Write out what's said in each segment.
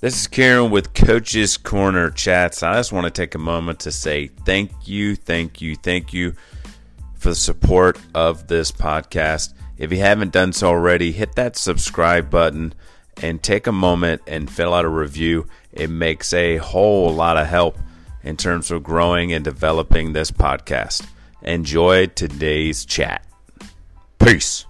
This is Karen with Coach's Corner Chats. I just want to take a moment to say thank you, thank you, thank you for the support of this podcast. If you haven't done so already, hit that subscribe button and take a moment and fill out a review. It makes a whole lot of help in terms of growing and developing this podcast. Enjoy today's chat. Peace.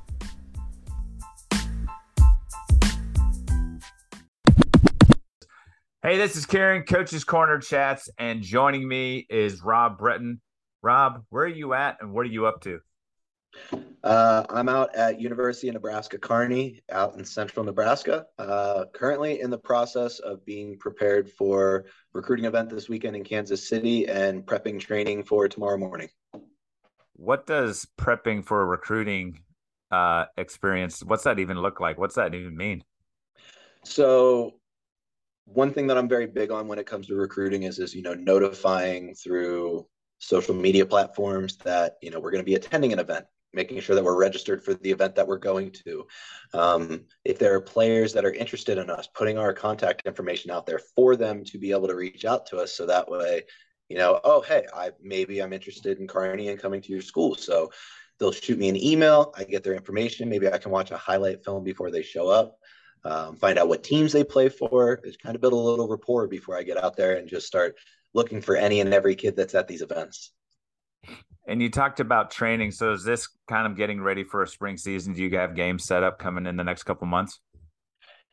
Hey, this is Karen, Coach's Corner Chats, and joining me is Rob Breton. Rob, where are you at and what are you up to? Uh, I'm out at University of Nebraska Kearney, out in central Nebraska. Uh, currently in the process of being prepared for recruiting event this weekend in Kansas City and prepping training for tomorrow morning. What does prepping for a recruiting uh, experience? What's that even look like? What's that even mean? So, one thing that I'm very big on when it comes to recruiting is is you know notifying through social media platforms that you know we're going to be attending an event making sure that we're registered for the event that we're going to. Um, if there are players that are interested in us, putting our contact information out there for them to be able to reach out to us, so that way, you know, oh hey, I maybe I'm interested in Kearney and coming to your school, so they'll shoot me an email. I get their information. Maybe I can watch a highlight film before they show up. Um, find out what teams they play for. Just kind of build a little rapport before I get out there and just start looking for any and every kid that's at these events. And you talked about training. So is this kind of getting ready for a spring season? Do you have games set up coming in the next couple months?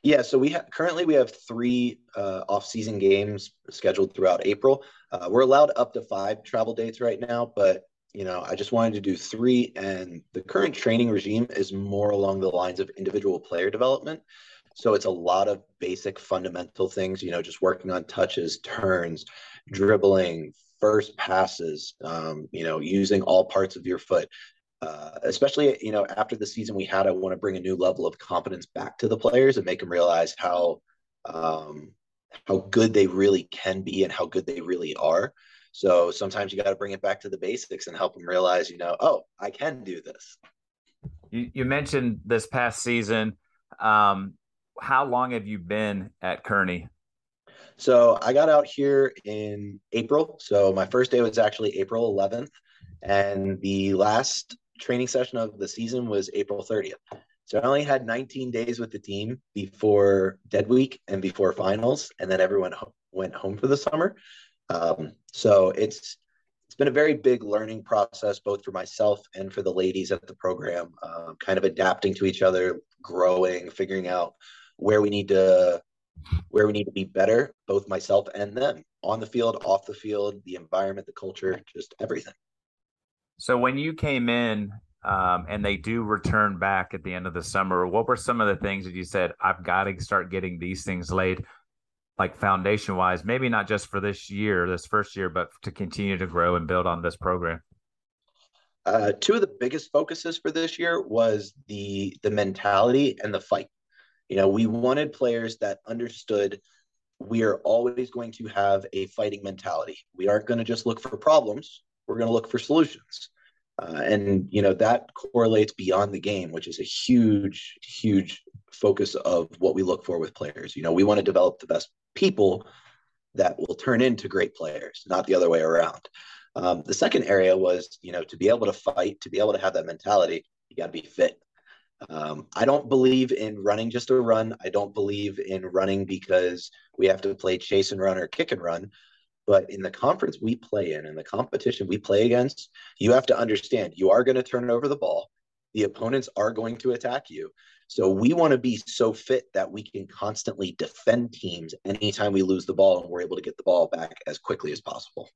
Yeah, so we have currently we have three uh, off-season games scheduled throughout April. Uh, we're allowed up to five travel dates right now, but you know I just wanted to do three. And the current training regime is more along the lines of individual player development. So it's a lot of basic fundamental things. You know, just working on touches, turns, dribbling, first passes, um, you know, using all parts of your foot. Uh, especially, you know, after the season we had, I want to bring a new level of confidence back to the players and make them realize how um, how good they really can be and how good they really are. So sometimes you got to bring it back to the basics and help them realize, you know, oh, I can do this. You, you mentioned this past season. Um, how long have you been at Kearney? So I got out here in April. So my first day was actually April 11th, and the last training session of the season was April 30th. So I only had 19 days with the team before dead week and before finals, and then everyone ho- went home for the summer. Um, so it's it's been a very big learning process, both for myself and for the ladies at the program. Um, kind of adapting to each other, growing, figuring out where we need to where we need to be better, both myself and them, on the field, off the field, the environment, the culture, just everything. So when you came in um, and they do return back at the end of the summer, what were some of the things that you said, I've got to start getting these things laid, like foundation wise, maybe not just for this year, this first year, but to continue to grow and build on this program? Uh, two of the biggest focuses for this year was the the mentality and the fight. You know, we wanted players that understood we are always going to have a fighting mentality. We aren't going to just look for problems, we're going to look for solutions. Uh, and, you know, that correlates beyond the game, which is a huge, huge focus of what we look for with players. You know, we want to develop the best people that will turn into great players, not the other way around. Um, the second area was, you know, to be able to fight, to be able to have that mentality, you got to be fit. Um, I don't believe in running just a run. I don't believe in running because we have to play chase and run or kick and run. But in the conference we play in, and the competition we play against, you have to understand you are going to turn over the ball. The opponents are going to attack you. So we want to be so fit that we can constantly defend teams anytime we lose the ball and we're able to get the ball back as quickly as possible.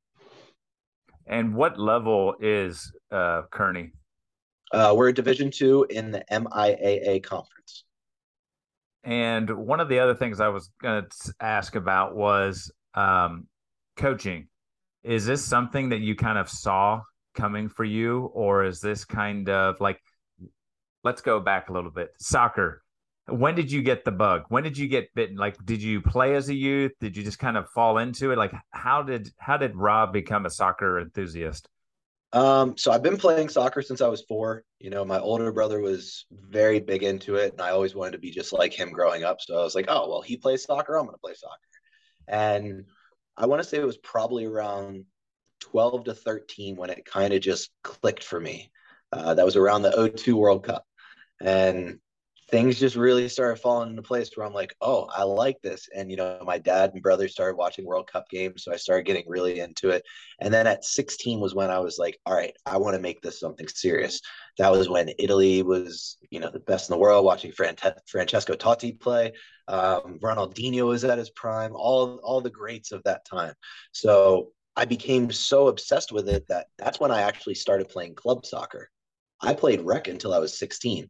And what level is uh, Kearney? Uh, we're a Division two in the MIAA conference. And one of the other things I was going to ask about was um, coaching. Is this something that you kind of saw coming for you, or is this kind of like, let's go back a little bit? Soccer. When did you get the bug? When did you get bitten? Like, did you play as a youth? Did you just kind of fall into it? Like, how did how did Rob become a soccer enthusiast? Um, so I've been playing soccer since I was four. You know, my older brother was very big into it, and I always wanted to be just like him growing up. So I was like, oh, well, he plays soccer, I'm going to play soccer. And I want to say it was probably around 12 to 13 when it kind of just clicked for me. Uh, that was around the 02 World Cup. And things just really started falling into place where I'm like, oh, I like this. And, you know, my dad and brother started watching World Cup games. So I started getting really into it. And then at 16 was when I was like, all right, I want to make this something serious. That was when Italy was, you know, the best in the world, watching Fran- Francesco Totti play. Um, Ronaldinho was at his prime, all, all the greats of that time. So I became so obsessed with it that that's when I actually started playing club soccer. I played rec until I was 16.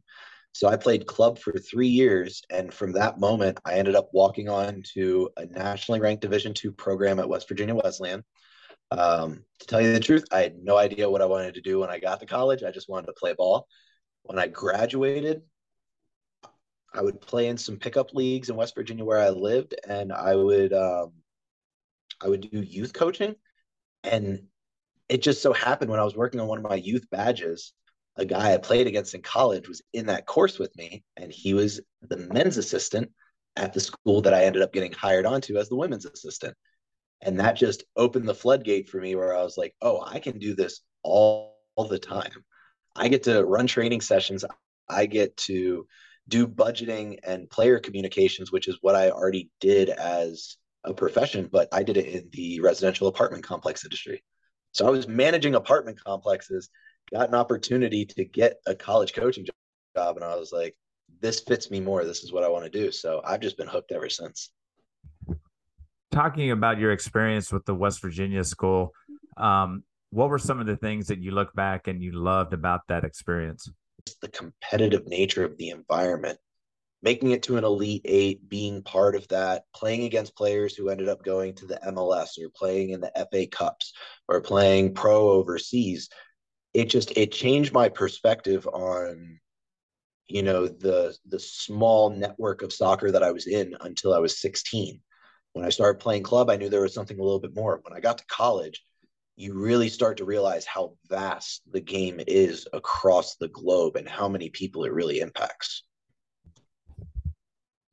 So I played club for three years, and from that moment, I ended up walking on to a nationally ranked Division two program at West Virginia Wesleyan. Um, to tell you the truth, I had no idea what I wanted to do when I got to college. I just wanted to play ball. When I graduated, I would play in some pickup leagues in West Virginia where I lived, and I would um, I would do youth coaching. And it just so happened when I was working on one of my youth badges, a guy I played against in college was in that course with me, and he was the men's assistant at the school that I ended up getting hired onto as the women's assistant. And that just opened the floodgate for me where I was like, oh, I can do this all, all the time. I get to run training sessions. I get to do budgeting and player communications, which is what I already did as a profession, but I did it in the residential apartment complex industry. So I was managing apartment complexes got an opportunity to get a college coaching job, and I was like, this fits me more. This is what I want to do. So I've just been hooked ever since. Talking about your experience with the West Virginia school, um, what were some of the things that you look back and you loved about that experience? The competitive nature of the environment, making it to an Elite Eight, being part of that, playing against players who ended up going to the MLS or playing in the FA Cups or playing pro overseas it just it changed my perspective on you know the the small network of soccer that I was in until I was 16. When I started playing club, I knew there was something a little bit more. When I got to college, you really start to realize how vast the game is across the globe and how many people it really impacts.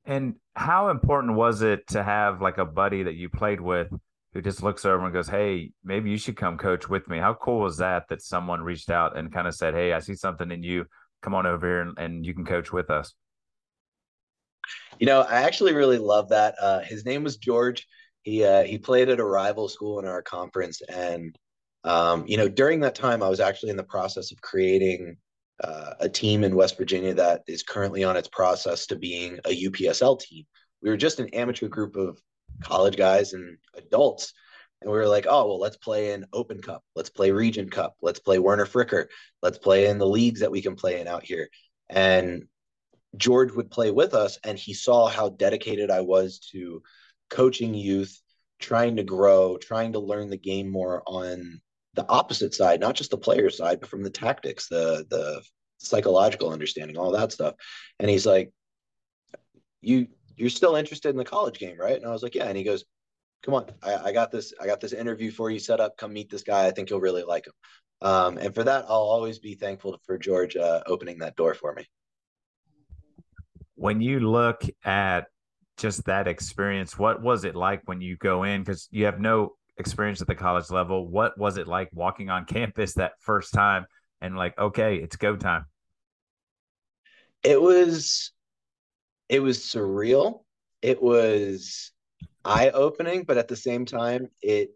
And how important was it to have like a buddy that you played with who just looks over and goes, Hey, maybe you should come coach with me. How cool was that that someone reached out and kind of said, Hey, I see something in you. Come on over here and, and you can coach with us. You know, I actually really love that. Uh, his name was George. He uh, he played at a rival school in our conference, and um, you know, during that time, I was actually in the process of creating uh, a team in West Virginia that is currently on its process to being a UPSL team. We were just an amateur group of college guys and adults. And we were like, oh, well, let's play in Open Cup. Let's play Region Cup. Let's play Werner Fricker. Let's play in the leagues that we can play in out here. And George would play with us, and he saw how dedicated I was to coaching youth, trying to grow, trying to learn the game more on the opposite side, not just the player side, but from the tactics, the the psychological understanding, all that stuff. And he's like, you you're still interested in the college game, right? And I was like, yeah. And he goes, come on, I, I got this, I got this interview for you set up. Come meet this guy. I think you'll really like him. Um, and for that, I'll always be thankful for George uh, opening that door for me. When you look at just that experience, what was it like when you go in? Because you have no experience at the college level. What was it like walking on campus that first time and like, okay, it's go time? It was it was surreal. It was eye opening, but at the same time, it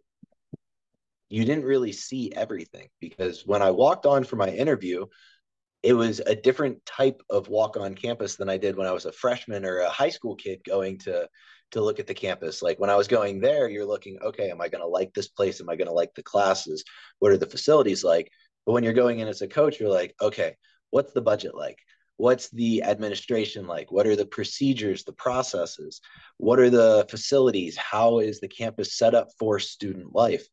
you didn't really see everything because when I walked on for my interview, it was a different type of walk on campus than I did when I was a freshman or a high school kid going to to look at the campus. Like when I was going there, you're looking, okay, am I going to like this place? Am I going to like the classes? What are the facilities like? But when you're going in as a coach, you're like, okay, what's the budget like? What's the administration like? What are the procedures the processes? What are the facilities? How is the campus set up for student life?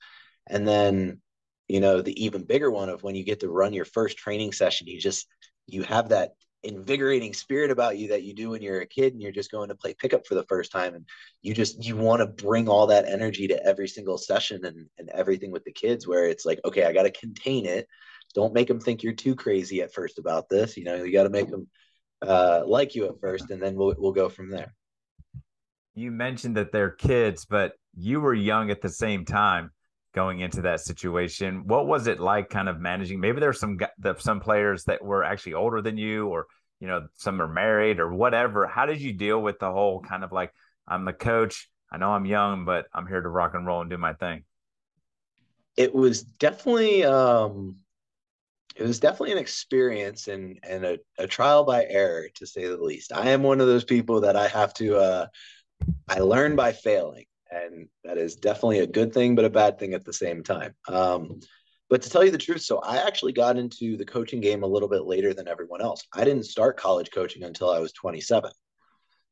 And then you know the even bigger one of when you get to run your first training session you just you have that invigorating spirit about you that you do when you're a kid and you're just going to play pickup for the first time. And you just you want to bring all that energy to every single session and, and everything with the kids where it's like okay i got to contain it don't make them think you're too crazy at first about this you know you got to make them uh, like you at first and then we'll, we'll go from there you mentioned that they're kids but you were young at the same time going into that situation. What was it like kind of managing? Maybe there's some some players that were actually older than you or you know some are married or whatever. How did you deal with the whole kind of like I'm the coach, I know I'm young but I'm here to rock and roll and do my thing? It was definitely um it was definitely an experience and and a, a trial by error to say the least. I am one of those people that I have to uh I learn by failing and that is definitely a good thing, but a bad thing at the same time. Um, but to tell you the truth, so I actually got into the coaching game a little bit later than everyone else. I didn't start college coaching until I was 27.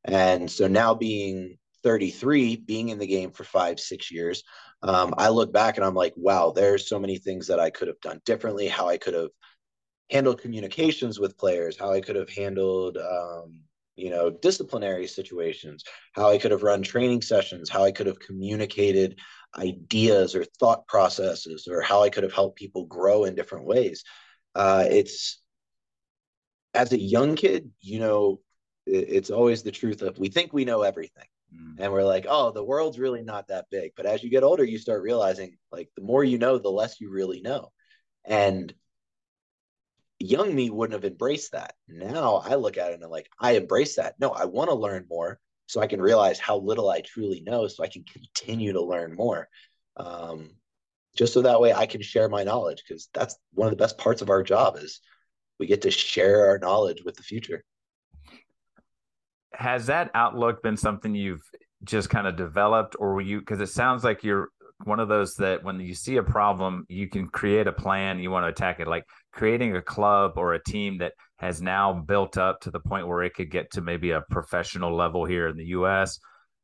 And so now being 33, being in the game for five, six years, um, I look back and I'm like, wow, there's so many things that I could have done differently, how I could have handled communications with players, how I could have handled um, you know disciplinary situations how i could have run training sessions how i could have communicated ideas or thought processes or how i could have helped people grow in different ways. Uh, it's as a young kid you know it's always the truth of we think we know everything mm. and we're like oh the world's really not that big but as you get older you start realizing like the more you know the less you really know and young me wouldn't have embraced that. Now I look at it and I'm like, I embrace that. No, I want to learn more so I can realize how little I truly know so I can continue to learn more. Um, just so that way I can share my knowledge because that's one of the best parts of our job is we get to share our knowledge with the future. Has that outlook been something you've just kind of developed or were you because it sounds like you're one of those that when you see a problem, you can create a plan, you want to attack it. Like creating a club or a team that has now built up to the point where it could get to maybe a professional level here in the US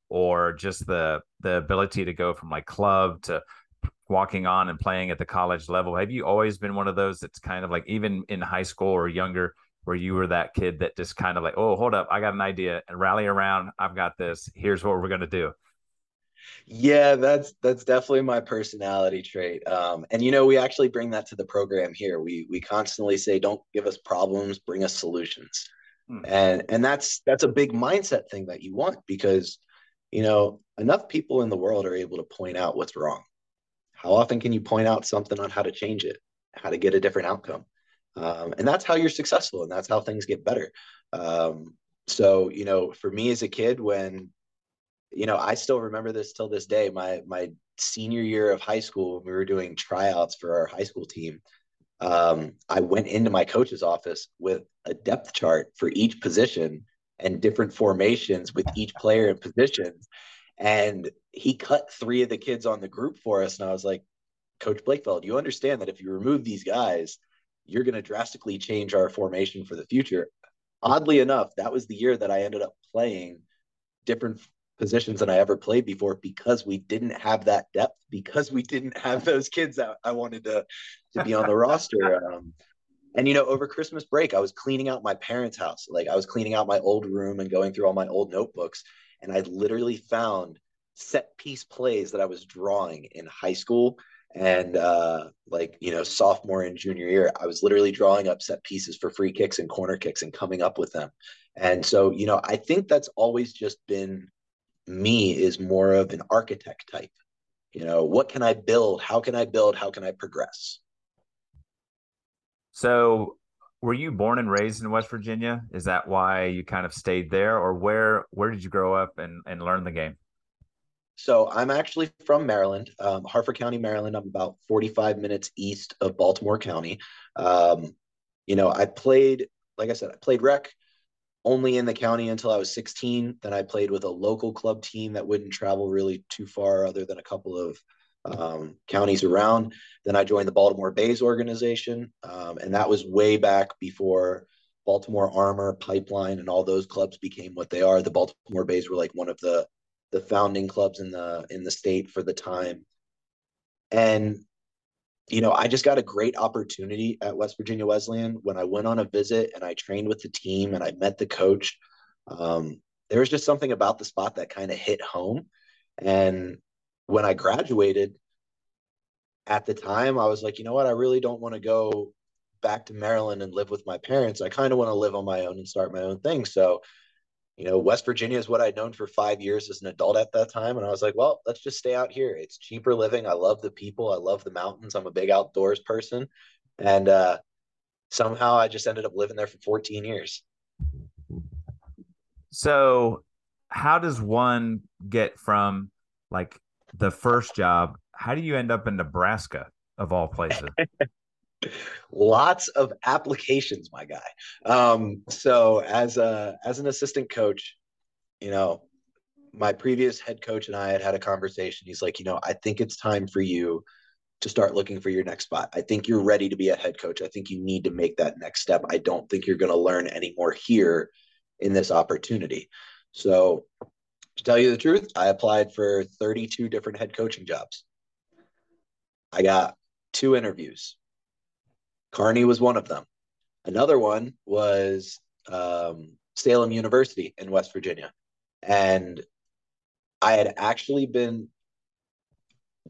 or just the the ability to go from like club to walking on and playing at the college level. Have you always been one of those that's kind of like even in high school or younger where you were that kid that just kind of like, oh, hold up, I got an idea and rally around. I've got this. Here's what we're going to do. Yeah, that's that's definitely my personality trait. Um, and you know, we actually bring that to the program here. We we constantly say, "Don't give us problems, bring us solutions," hmm. and and that's that's a big mindset thing that you want because you know enough people in the world are able to point out what's wrong. How often can you point out something on how to change it, how to get a different outcome? Um, and that's how you're successful, and that's how things get better. Um, so you know, for me as a kid, when you know, I still remember this till this day. My my senior year of high school, when we were doing tryouts for our high school team, um, I went into my coach's office with a depth chart for each position and different formations with each player in positions. And he cut three of the kids on the group for us. And I was like, Coach Blakefeld, you understand that if you remove these guys, you're going to drastically change our formation for the future. Oddly enough, that was the year that I ended up playing different positions than I ever played before because we didn't have that depth, because we didn't have those kids that I wanted to, to be on the roster. Um, and, you know, over Christmas break, I was cleaning out my parents' house. Like I was cleaning out my old room and going through all my old notebooks. And I literally found set piece plays that I was drawing in high school and uh, like you know sophomore and junior year i was literally drawing up set pieces for free kicks and corner kicks and coming up with them and so you know i think that's always just been me is more of an architect type. You know, what can I build? How can I build? How can I progress? So, were you born and raised in West Virginia? Is that why you kind of stayed there, or where where did you grow up and and learn the game? So I'm actually from Maryland, um, Harford County, Maryland. I'm about 45 minutes east of Baltimore County. Um, you know, I played, like I said, I played rec only in the county until I was 16. Then I played with a local club team that wouldn't travel really too far, other than a couple of um, counties around. Then I joined the Baltimore Bays organization, um, and that was way back before Baltimore Armour, Pipeline, and all those clubs became what they are. The Baltimore Bays were like one of the the founding clubs in the in the state for the time. And you know, I just got a great opportunity at West Virginia Wesleyan when I went on a visit and I trained with the team and I met the coach. Um, there was just something about the spot that kind of hit home. And when I graduated, at the time, I was like, you know what? I really don't want to go back to Maryland and live with my parents. I kind of want to live on my own and start my own thing. So, you know, West Virginia is what I'd known for five years as an adult at that time. And I was like, well, let's just stay out here. It's cheaper living. I love the people. I love the mountains. I'm a big outdoors person. And uh, somehow I just ended up living there for 14 years. So, how does one get from like the first job? How do you end up in Nebraska of all places? Lots of applications, my guy. Um, so, as a as an assistant coach, you know, my previous head coach and I had had a conversation. He's like, you know, I think it's time for you to start looking for your next spot. I think you're ready to be a head coach. I think you need to make that next step. I don't think you're going to learn any more here in this opportunity. So, to tell you the truth, I applied for 32 different head coaching jobs. I got two interviews. Kearney was one of them. Another one was um, Salem University in West Virginia. And I had actually been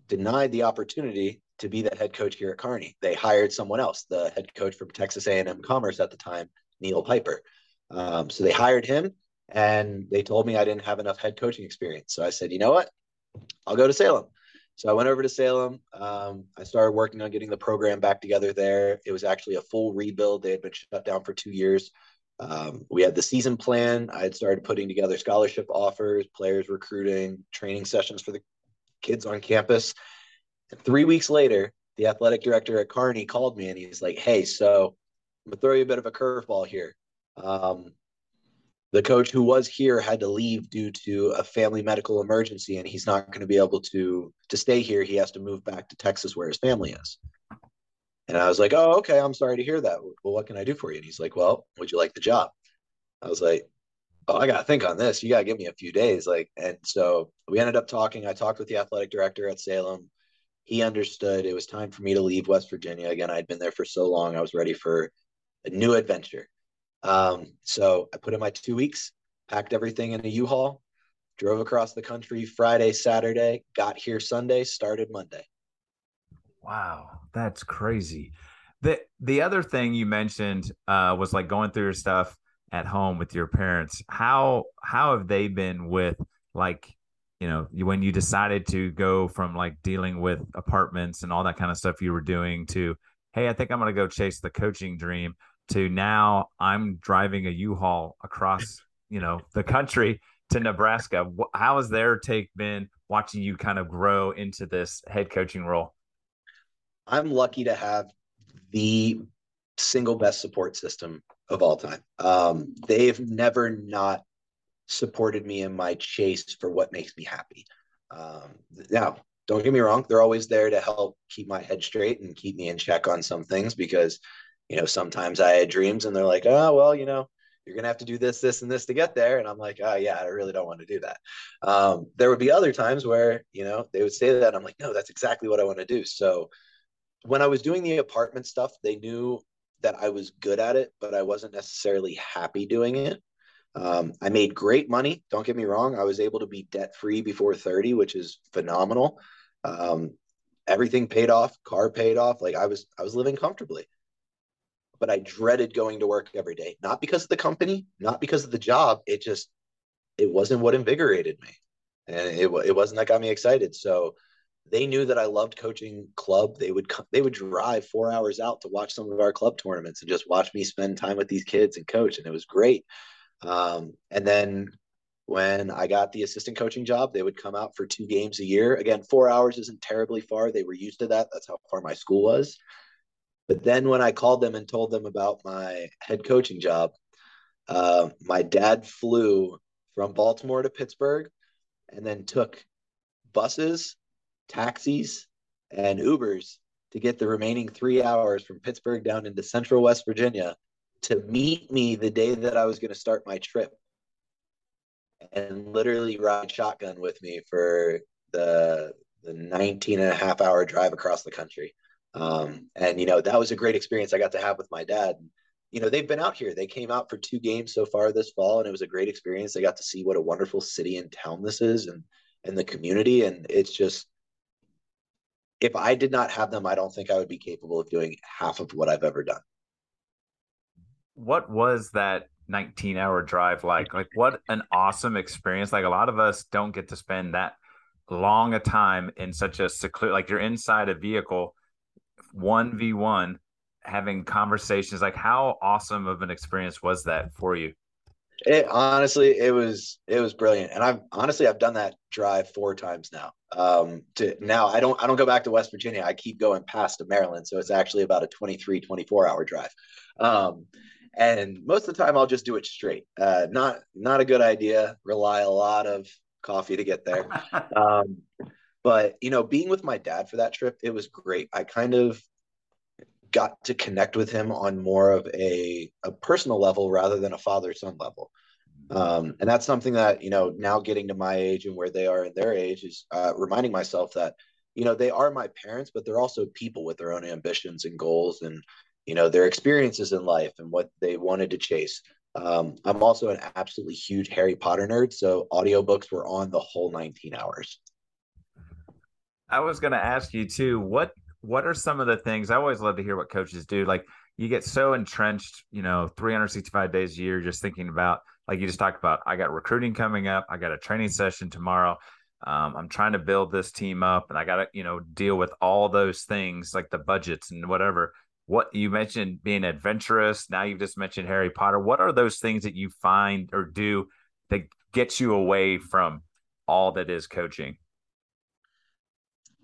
denied the opportunity to be the head coach here at Kearney. They hired someone else, the head coach from Texas A&M Commerce at the time, Neil Piper. Um, so they hired him, and they told me I didn't have enough head coaching experience. So I said, you know what? I'll go to Salem. So I went over to Salem. Um, I started working on getting the program back together there. It was actually a full rebuild. They had been shut down for two years. Um, we had the season plan. I had started putting together scholarship offers, players recruiting, training sessions for the kids on campus. And three weeks later, the athletic director at Kearney called me and he's like, Hey, so I'm gonna throw you a bit of a curveball here. Um, the coach who was here had to leave due to a family medical emergency and he's not going to be able to to stay here. He has to move back to texas where his family is. And i was like oh okay i'm sorry to hear that. Well what can i do for you? And he's like well would you like the job? I was like oh i gotta think on this. You gotta give me a few days. Like and so we ended up talking. I talked with the athletic director at salem. He understood it was time for me to leave west virginia. Again i'd been there for so long. I was ready for a new adventure um, so I put in my two weeks, packed everything in a U-Haul, drove across the country Friday, Saturday, got here Sunday, started Monday. Wow, that's crazy. The the other thing you mentioned uh, was like going through your stuff at home with your parents. How how have they been with like you know when you decided to go from like dealing with apartments and all that kind of stuff you were doing to hey I think I'm gonna go chase the coaching dream to now I'm driving a U-Haul across, you know, the country to Nebraska. How has their take been watching you kind of grow into this head coaching role? I'm lucky to have the single best support system of all time. Um, they've never not supported me in my chase for what makes me happy. Um, now, don't get me wrong, they're always there to help keep my head straight and keep me in check on some things because you know, sometimes I had dreams and they're like, oh, well, you know, you're going to have to do this, this, and this to get there. And I'm like, oh, yeah, I really don't want to do that. Um, there would be other times where, you know, they would say that. I'm like, no, that's exactly what I want to do. So when I was doing the apartment stuff, they knew that I was good at it, but I wasn't necessarily happy doing it. Um, I made great money. Don't get me wrong. I was able to be debt free before 30, which is phenomenal. Um, everything paid off, car paid off. Like I was, I was living comfortably but I dreaded going to work every day. Not because of the company, not because of the job. It just it wasn't what invigorated me, and it it wasn't that got me excited. So they knew that I loved coaching club. They would they would drive four hours out to watch some of our club tournaments and just watch me spend time with these kids and coach, and it was great. Um, and then when I got the assistant coaching job, they would come out for two games a year. Again, four hours isn't terribly far. They were used to that. That's how far my school was. But then when I called them and told them about my head coaching job, uh, my dad flew from Baltimore to Pittsburgh and then took buses, taxis, and Ubers to get the remaining three hours from Pittsburgh down into central West Virginia to meet me the day that I was going to start my trip and literally ride shotgun with me for the, the 19 and a half hour drive across the country. Um, and you know that was a great experience I got to have with my dad. You know they've been out here. They came out for two games so far this fall, and it was a great experience. They got to see what a wonderful city and town this is, and and the community. And it's just if I did not have them, I don't think I would be capable of doing half of what I've ever done. What was that 19 hour drive like? Like, what an awesome experience. Like, a lot of us don't get to spend that long a time in such a secluded, like, you're inside a vehicle 1v1 having conversations. Like, how awesome of an experience was that for you? It honestly, it was it was brilliant, and I've honestly I've done that drive four times now. Um, to now I don't I don't go back to West Virginia. I keep going past to Maryland, so it's actually about a 23, 24 hour drive. Um, and most of the time I'll just do it straight. Uh, not not a good idea. Rely a lot of coffee to get there. um, but you know, being with my dad for that trip, it was great. I kind of got to connect with him on more of a, a personal level rather than a father son level. Um, and that's something that, you know, now getting to my age and where they are in their age is uh, reminding myself that, you know, they are my parents, but they're also people with their own ambitions and goals and, you know, their experiences in life and what they wanted to chase. Um, I'm also an absolutely huge Harry Potter nerd. So audiobooks were on the whole 19 hours. I was going to ask you too, what what are some of the things I always love to hear what coaches do? Like you get so entrenched, you know, 365 days a year, just thinking about, like you just talked about, I got recruiting coming up, I got a training session tomorrow. Um, I'm trying to build this team up and I got to, you know, deal with all those things like the budgets and whatever. What you mentioned being adventurous. Now you've just mentioned Harry Potter. What are those things that you find or do that gets you away from all that is coaching?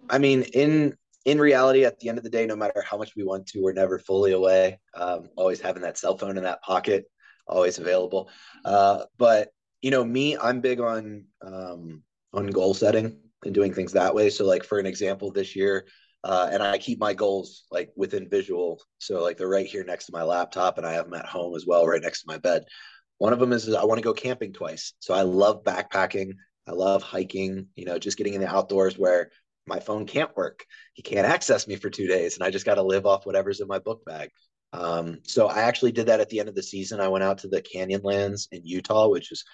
I mean, in in reality, at the end of the day, no matter how much we want to, we're never fully away. Um, always having that cell phone in that pocket, always available. Uh, but you know, me, I'm big on um, on goal setting and doing things that way. So, like for an example, this year, uh, and I keep my goals like within visual. So, like they're right here next to my laptop, and I have them at home as well, right next to my bed. One of them is I want to go camping twice. So I love backpacking. I love hiking. You know, just getting in the outdoors where my phone can't work. He can't access me for two days, and I just got to live off whatever's in my book bag. Um, so I actually did that at the end of the season. I went out to the Canyonlands in Utah, which is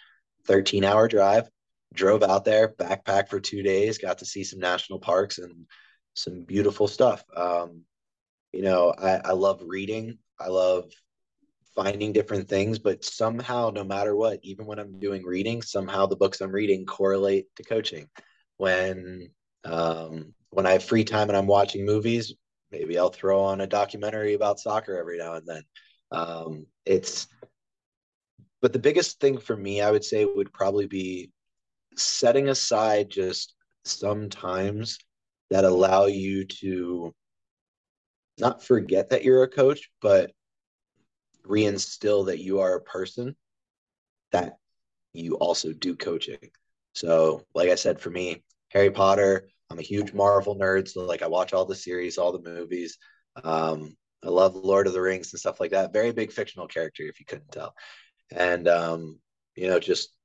13 hour drive. Drove out there, backpack for two days, got to see some national parks and some beautiful stuff. Um, you know, I, I love reading. I love finding different things, but somehow, no matter what, even when I'm doing reading, somehow the books I'm reading correlate to coaching. When um, when I have free time and I'm watching movies, maybe I'll throw on a documentary about soccer every now and then. Um, it's, but the biggest thing for me, I would say, would probably be setting aside just some times that allow you to not forget that you're a coach, but reinstill that you are a person that you also do coaching. So, like I said, for me, Harry Potter, I'm a huge Marvel nerd, so like I watch all the series, all the movies. Um, I love Lord of the Rings and stuff like that. Very big fictional character, if you couldn't tell. And um, you know, just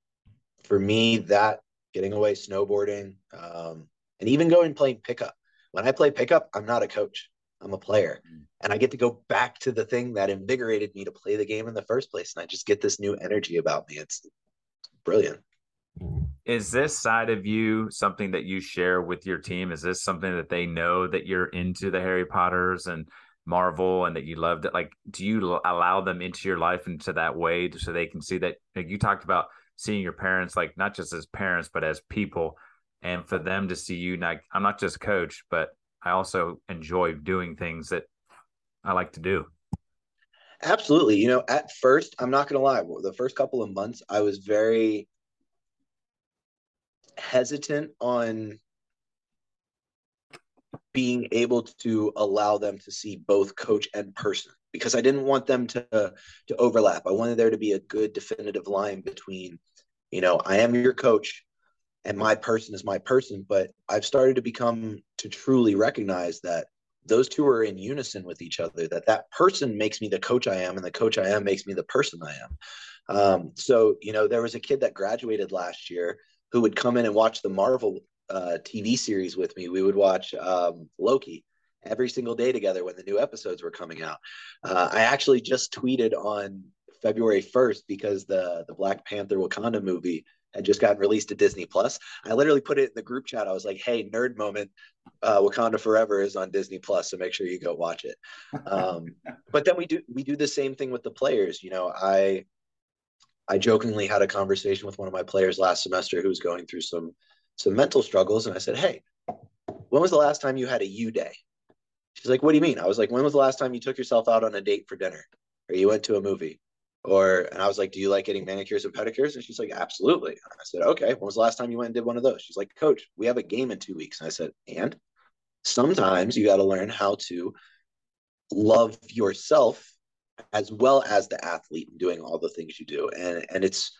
for me, that getting away snowboarding, um, and even going playing pickup. When I play pickup, I'm not a coach. I'm a player. Mm. And I get to go back to the thing that invigorated me to play the game in the first place. And I just get this new energy about me. It's brilliant. Is this side of you something that you share with your team? Is this something that they know that you're into the Harry Potters and Marvel and that you loved it? Like, do you allow them into your life into that way so they can see that? Like you talked about seeing your parents, like not just as parents, but as people, and for them to see you, like, I'm not just coach, but I also enjoy doing things that I like to do. Absolutely. You know, at first, I'm not going to lie, the first couple of months, I was very hesitant on being able to allow them to see both coach and person because I didn't want them to to overlap. I wanted there to be a good definitive line between, you know, I am your coach and my person is my person, but I've started to become to truly recognize that those two are in unison with each other that that person makes me the coach I am and the coach I am makes me the person I am. Um, so, you know, there was a kid that graduated last year who would come in and watch the Marvel uh, TV series with me. We would watch um, Loki, every single day together when the new episodes were coming out. Uh, I actually just tweeted on February 1st because the the Black Panther Wakanda movie had just gotten released to Disney Plus. I literally put it in the group chat. I was like, "Hey, nerd moment, uh, Wakanda Forever is on Disney Plus, so make sure you go watch it." Um, but then we do we do the same thing with the players. You know, I I jokingly had a conversation with one of my players last semester who was going through some some mental struggles, and I said, "Hey, when was the last time you had a U day?" She's like, "What do you mean?" I was like, "When was the last time you took yourself out on a date for dinner, or you went to a movie?" Or and I was like, "Do you like getting manicures and pedicures?" And she's like, "Absolutely." And I said, "Okay, when was the last time you went and did one of those?" She's like, "Coach, we have a game in two weeks." And I said, "And sometimes you got to learn how to love yourself as well as the athlete doing all the things you do. And and it's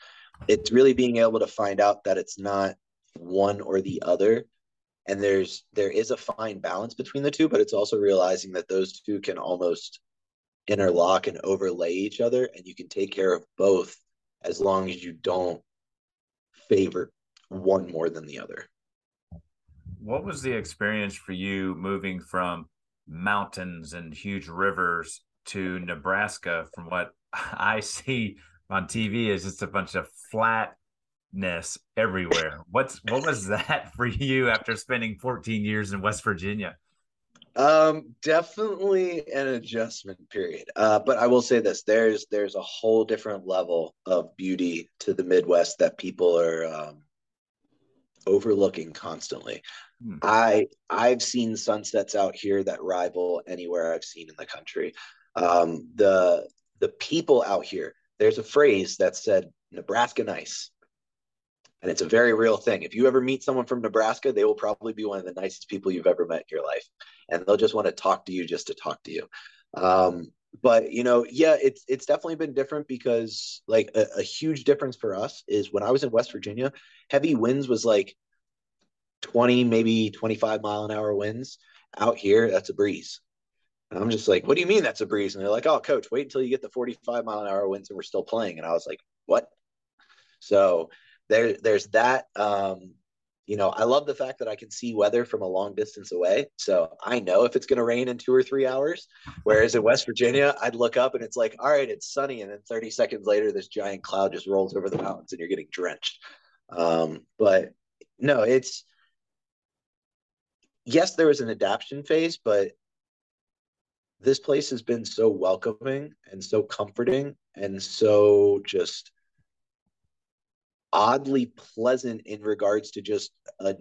it's really being able to find out that it's not one or the other. And there's there is a fine balance between the two but it's also realizing that those two can almost interlock and overlay each other and you can take care of both as long as you don't favor one more than the other. What was the experience for you moving from mountains and huge rivers to Nebraska, from what I see on TV, is just a bunch of flatness everywhere. What's what was that for you after spending 14 years in West Virginia? Um, definitely an adjustment period. Uh, but I will say this: there's there's a whole different level of beauty to the Midwest that people are um, overlooking constantly. Hmm. I I've seen sunsets out here that rival anywhere I've seen in the country. Um, the the people out here, there's a phrase that said Nebraska nice. And it's a very real thing. If you ever meet someone from Nebraska, they will probably be one of the nicest people you've ever met in your life. And they'll just want to talk to you just to talk to you. Um, but you know, yeah, it's it's definitely been different because like a, a huge difference for us is when I was in West Virginia, heavy winds was like 20, maybe 25 mile an hour winds. Out here, that's a breeze. And I'm just like, what do you mean that's a breeze? And they're like, oh, coach, wait until you get the 45 mile an hour winds and we're still playing. And I was like, what? So there, there's that. Um, you know, I love the fact that I can see weather from a long distance away. So I know if it's going to rain in two or three hours. Whereas in West Virginia, I'd look up and it's like, all right, it's sunny. And then 30 seconds later, this giant cloud just rolls over the mountains and you're getting drenched. Um, but no, it's, yes, there was an adaptation phase, but this place has been so welcoming and so comforting and so just oddly pleasant in regards to just a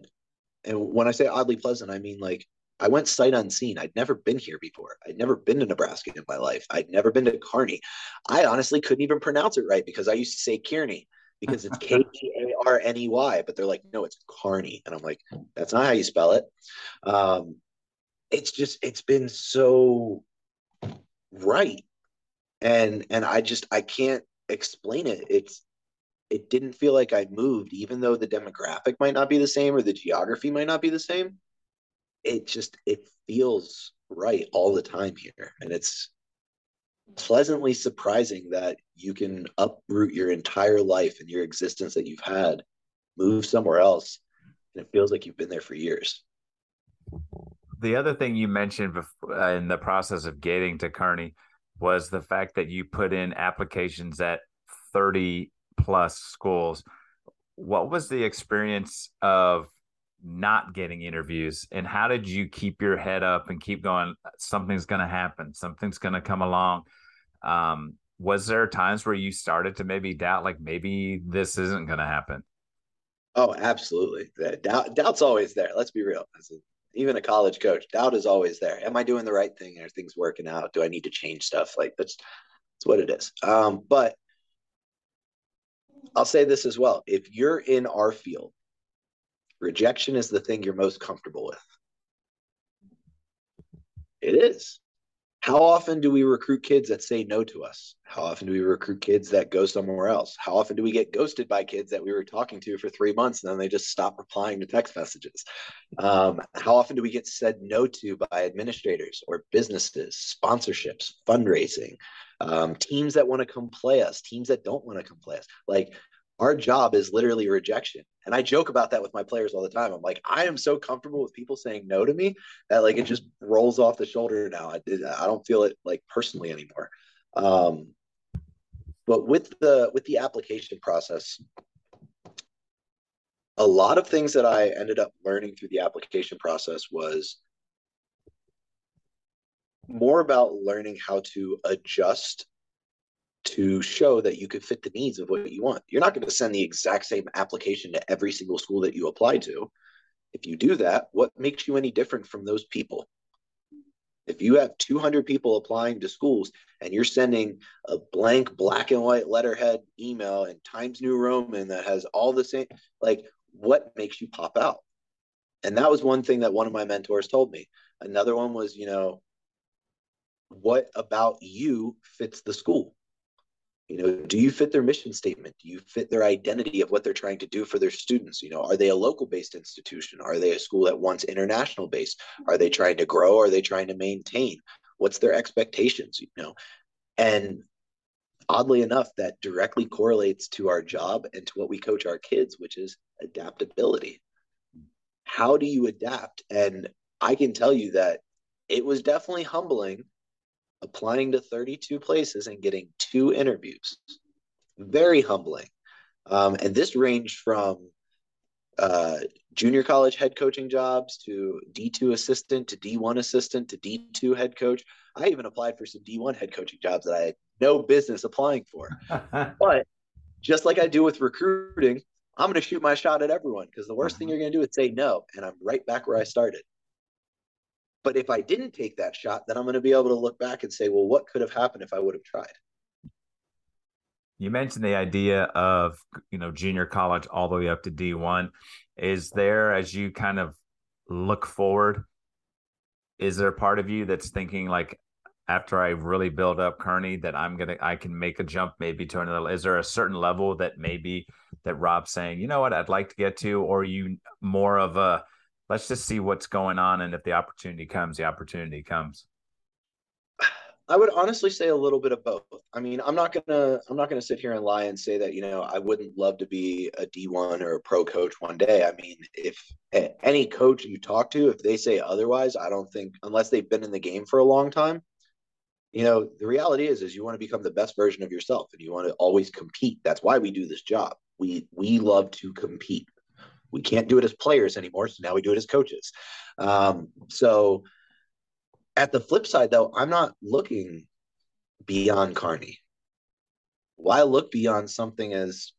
and when I say oddly pleasant, I mean like I went sight unseen. I'd never been here before. I'd never been to Nebraska in my life. I'd never been to Kearney. I honestly couldn't even pronounce it right because I used to say Kearney because it's K E A R N E Y, but they're like, no, it's Kearney. And I'm like, that's not how you spell it. Um, it's just, it's been so right. And, and I just, I can't explain it. It's, it didn't feel like I moved, even though the demographic might not be the same or the geography might not be the same. It just, it feels right all the time here. And it's, pleasantly surprising that you can uproot your entire life and your existence that you've had, move somewhere else, and it feels like you've been there for years. The other thing you mentioned before, uh, in the process of getting to Kearney was the fact that you put in applications at 30 plus schools. What was the experience of not getting interviews and how did you keep your head up and keep going something's going to happen something's going to come along um, was there times where you started to maybe doubt, like maybe this isn't going to happen? Oh, absolutely. Doubt, doubt's always there. Let's be real. As a, even a college coach, doubt is always there. Am I doing the right thing? Are things working out? Do I need to change stuff? Like that's that's what it is. Um, but I'll say this as well: if you're in our field, rejection is the thing you're most comfortable with. It is. How often do we recruit kids that say no to us? How often do we recruit kids that go somewhere else? How often do we get ghosted by kids that we were talking to for three months and then they just stop replying to text messages? Um, how often do we get said no to by administrators or businesses, sponsorships, fundraising, um, teams that want to come play us, teams that don't want to come play us? Like our job is literally rejection. And I joke about that with my players all the time. I'm like, I am so comfortable with people saying no to me that like it just rolls off the shoulder now. I, I don't feel it like personally anymore. Um, but with the with the application process, a lot of things that I ended up learning through the application process was more about learning how to adjust to show that you could fit the needs of what you want. You're not going to send the exact same application to every single school that you apply to. If you do that, what makes you any different from those people? If you have 200 people applying to schools and you're sending a blank black and white letterhead email in Times New Roman that has all the same, like, what makes you pop out? And that was one thing that one of my mentors told me. Another one was, you know, what about you fits the school? You know do you fit their mission statement? Do you fit their identity of what they're trying to do for their students? You know are they a local based institution? Are they a school that wants international based are they trying to grow? Are they trying to maintain? What's their expectations you know? And oddly enough that directly correlates to our job and to what we coach our kids which is adaptability. How do you adapt? And i can tell you that it was definitely humbling applying to 32 places and getting two interviews. Very humbling. Um, and this ranged from uh, junior college head coaching jobs to D2 assistant to D1 assistant to D2 head coach. I even applied for some D1 head coaching jobs that I had no business applying for. but just like I do with recruiting, I'm going to shoot my shot at everyone because the worst thing uh-huh. you're going to do is say no. And I'm right back where I started. But if I didn't take that shot, then I'm going to be able to look back and say, well, what could have happened if I would have tried? You mentioned the idea of, you know, junior college all the way up to D1. Is there, as you kind of look forward, is there a part of you that's thinking like, after I really build up Kearney, that I'm gonna I can make a jump maybe to another. Is there a certain level that maybe that Rob's saying, you know what, I'd like to get to, or you more of a let's just see what's going on and if the opportunity comes the opportunity comes. I would honestly say a little bit of both. I mean i'm not gonna i'm not gonna sit here and lie and say that you know i wouldn't love to be a d1 or a pro coach one day. I mean if any coach you talk to if they say otherwise i don't think unless they've been in the game for a long time you know the reality is is you want to become the best version of yourself and you want to always compete. That's why we do this job. We we love to compete we can't do it as players anymore. So now we do it as coaches. Um, so at the flip side, though, I'm not looking beyond Kearney. Why look beyond something as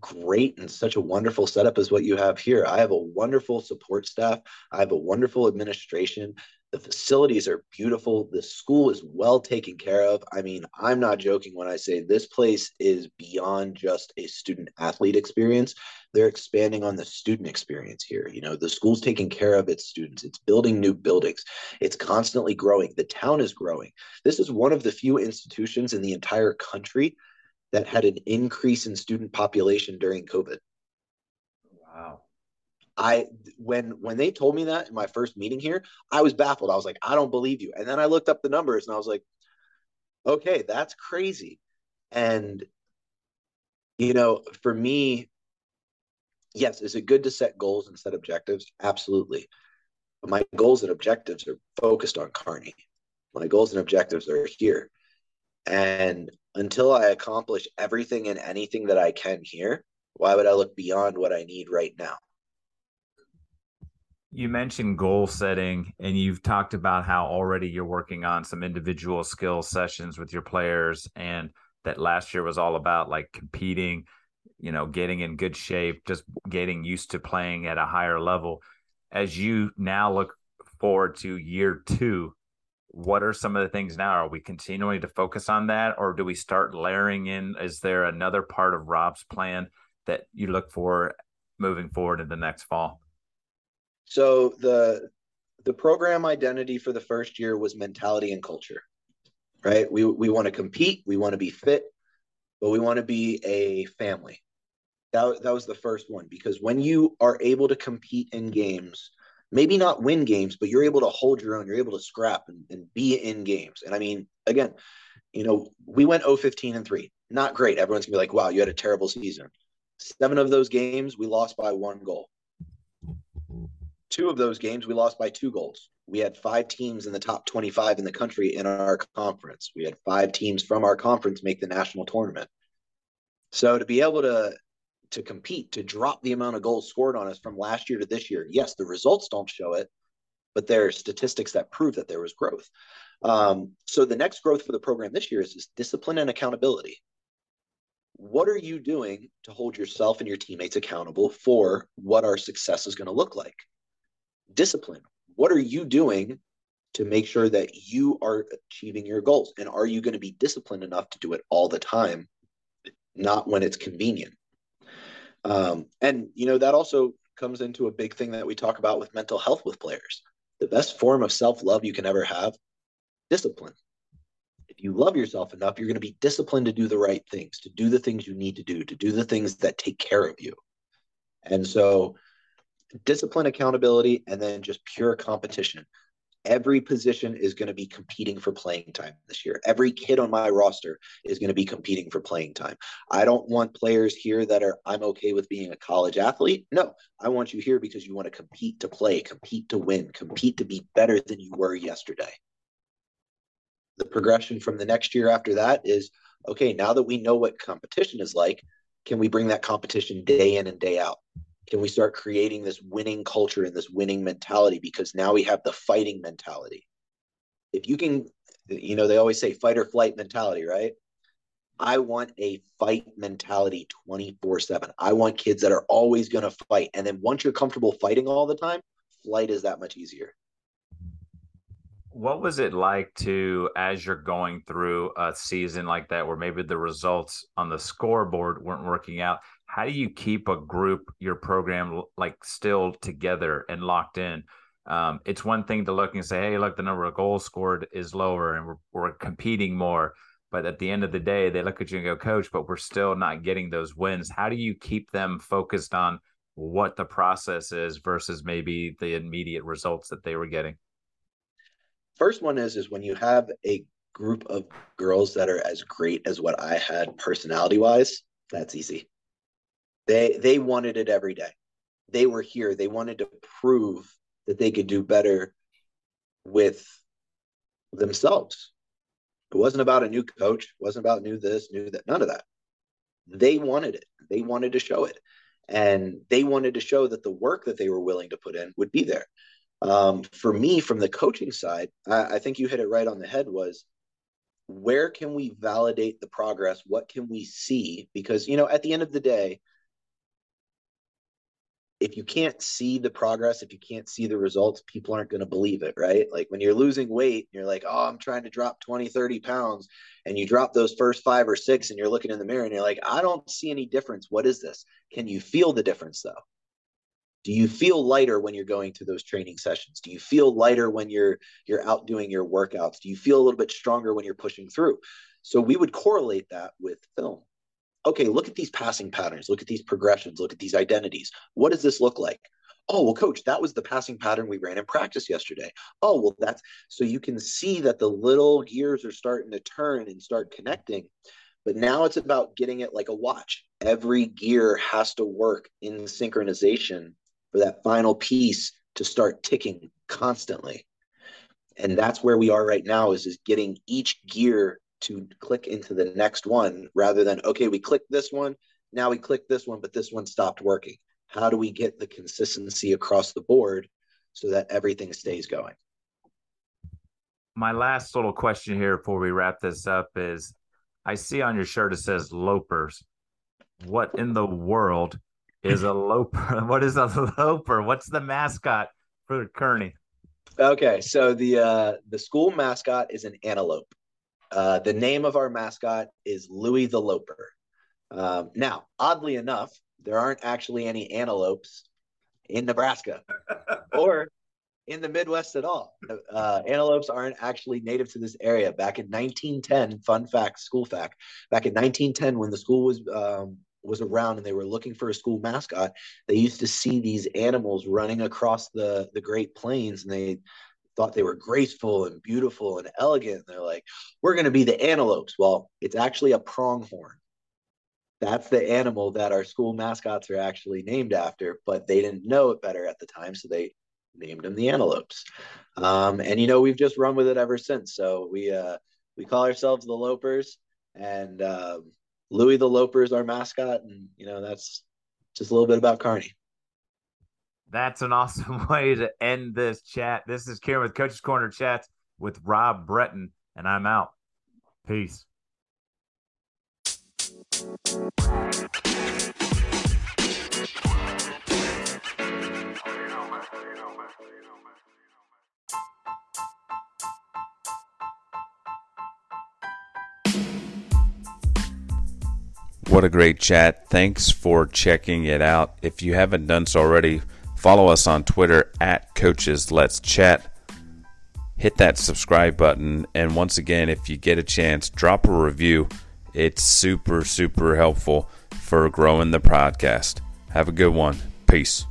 great and such a wonderful setup as what you have here? I have a wonderful support staff. I have a wonderful administration. The facilities are beautiful. The school is well taken care of. I mean, I'm not joking when I say this place is beyond just a student athlete experience. They're expanding on the student experience here. You know, the school's taking care of its students, it's building new buildings, it's constantly growing. The town is growing. This is one of the few institutions in the entire country that had an increase in student population during COVID. I when when they told me that in my first meeting here, I was baffled. I was like, I don't believe you. And then I looked up the numbers and I was like, okay, that's crazy. And you know, for me, yes, is it good to set goals and set objectives? Absolutely. But my goals and objectives are focused on Kearney. My goals and objectives are here. And until I accomplish everything and anything that I can here, why would I look beyond what I need right now? You mentioned goal setting, and you've talked about how already you're working on some individual skill sessions with your players, and that last year was all about like competing, you know, getting in good shape, just getting used to playing at a higher level. As you now look forward to year two, what are some of the things now? Are we continuing to focus on that, or do we start layering in? Is there another part of Rob's plan that you look for moving forward in the next fall? So the the program identity for the first year was mentality and culture. Right? We we want to compete, we want to be fit, but we want to be a family. That, that was the first one because when you are able to compete in games, maybe not win games, but you're able to hold your own, you're able to scrap and, and be in games. And I mean, again, you know, we went 0 15 and 3. Not great. Everyone's gonna be like, wow, you had a terrible season. Seven of those games, we lost by one goal. Two of those games, we lost by two goals. We had five teams in the top 25 in the country in our conference. We had five teams from our conference make the national tournament. So to be able to to compete, to drop the amount of goals scored on us from last year to this year, yes, the results don't show it, but there are statistics that prove that there was growth. Um, so the next growth for the program this year is, is discipline and accountability. What are you doing to hold yourself and your teammates accountable for what our success is going to look like? Discipline. What are you doing to make sure that you are achieving your goals? And are you going to be disciplined enough to do it all the time, not when it's convenient? Um, and, you know, that also comes into a big thing that we talk about with mental health with players. The best form of self love you can ever have discipline. If you love yourself enough, you're going to be disciplined to do the right things, to do the things you need to do, to do the things that take care of you. And so, discipline, accountability, and then just pure competition. Every position is going to be competing for playing time this year. Every kid on my roster is going to be competing for playing time. I don't want players here that are, I'm okay with being a college athlete. No, I want you here because you want to compete to play, compete to win, compete to be better than you were yesterday the progression from the next year after that is okay, now that we know what competition is like, can we bring that competition day in and day out? Can we start creating this winning culture and this winning mentality? Because now we have the fighting mentality. If you can, you know, they always say fight or flight mentality, right? I want a fight mentality 24 7. I want kids that are always going to fight. And then once you're comfortable fighting all the time, flight is that much easier what was it like to as you're going through a season like that where maybe the results on the scoreboard weren't working out how do you keep a group your program like still together and locked in? Um, it's one thing to look and say hey look the number of goals scored is lower and we're, we're competing more but at the end of the day they look at you and go coach but we're still not getting those wins. How do you keep them focused on what the process is versus maybe the immediate results that they were getting? First one is is when you have a group of girls that are as great as what I had personality wise, that's easy. They they wanted it every day. They were here. They wanted to prove that they could do better with themselves. It wasn't about a new coach, it wasn't about new this, new that, none of that. They wanted it. They wanted to show it. And they wanted to show that the work that they were willing to put in would be there. Um, for me, from the coaching side, I, I think you hit it right on the head. Was where can we validate the progress? What can we see? Because you know, at the end of the day, if you can't see the progress, if you can't see the results, people aren't going to believe it, right? Like when you're losing weight, you're like, oh, I'm trying to drop 20, 30 pounds. And you drop those first five or six and you're looking in the mirror and you're like, I don't see any difference. What is this? Can you feel the difference though? do you feel lighter when you're going to those training sessions do you feel lighter when you're you're out doing your workouts do you feel a little bit stronger when you're pushing through so we would correlate that with film okay look at these passing patterns look at these progressions look at these identities. What does this look like? Oh well coach that was the passing pattern we ran in practice yesterday. Oh well that's so you can see that the little gears are starting to turn and start connecting but now it's about getting it like a watch. Every gear has to work in synchronization for that final piece to start ticking constantly. And that's where we are right now is, is getting each gear to click into the next one rather than, okay, we clicked this one, now we click this one, but this one stopped working. How do we get the consistency across the board so that everything stays going? My last little question here before we wrap this up is I see on your shirt it says Lopers. What in the world is a loper. What is a loper? What's the mascot for Kearney? Okay, so the uh, the school mascot is an antelope. Uh, the name of our mascot is Louie the Loper. Um, now, oddly enough, there aren't actually any antelopes in Nebraska or in the Midwest at all. Uh, antelopes aren't actually native to this area. Back in 1910, fun fact, school fact, back in 1910, when the school was um, was around and they were looking for a school mascot, they used to see these animals running across the the Great Plains, and they thought they were graceful and beautiful and elegant. And they're like, "We're going to be the antelopes." Well, it's actually a pronghorn. that's the animal that our school mascots are actually named after, but they didn't know it better at the time, so they named them the antelopes. Um, and you know, we've just run with it ever since. So we uh, we call ourselves the Lopers, and uh, Louie the Loper is our mascot, and you know that's just a little bit about Kearney. That's an awesome way to end this chat. This is Kieran with Coach's Corner Chats with Rob Breton, and I'm out. Peace. What a great chat. Thanks for checking it out. If you haven't done so already, follow us on Twitter at Coaches Let's Chat. Hit that subscribe button. And once again, if you get a chance, drop a review. It's super, super helpful for growing the podcast. Have a good one. Peace.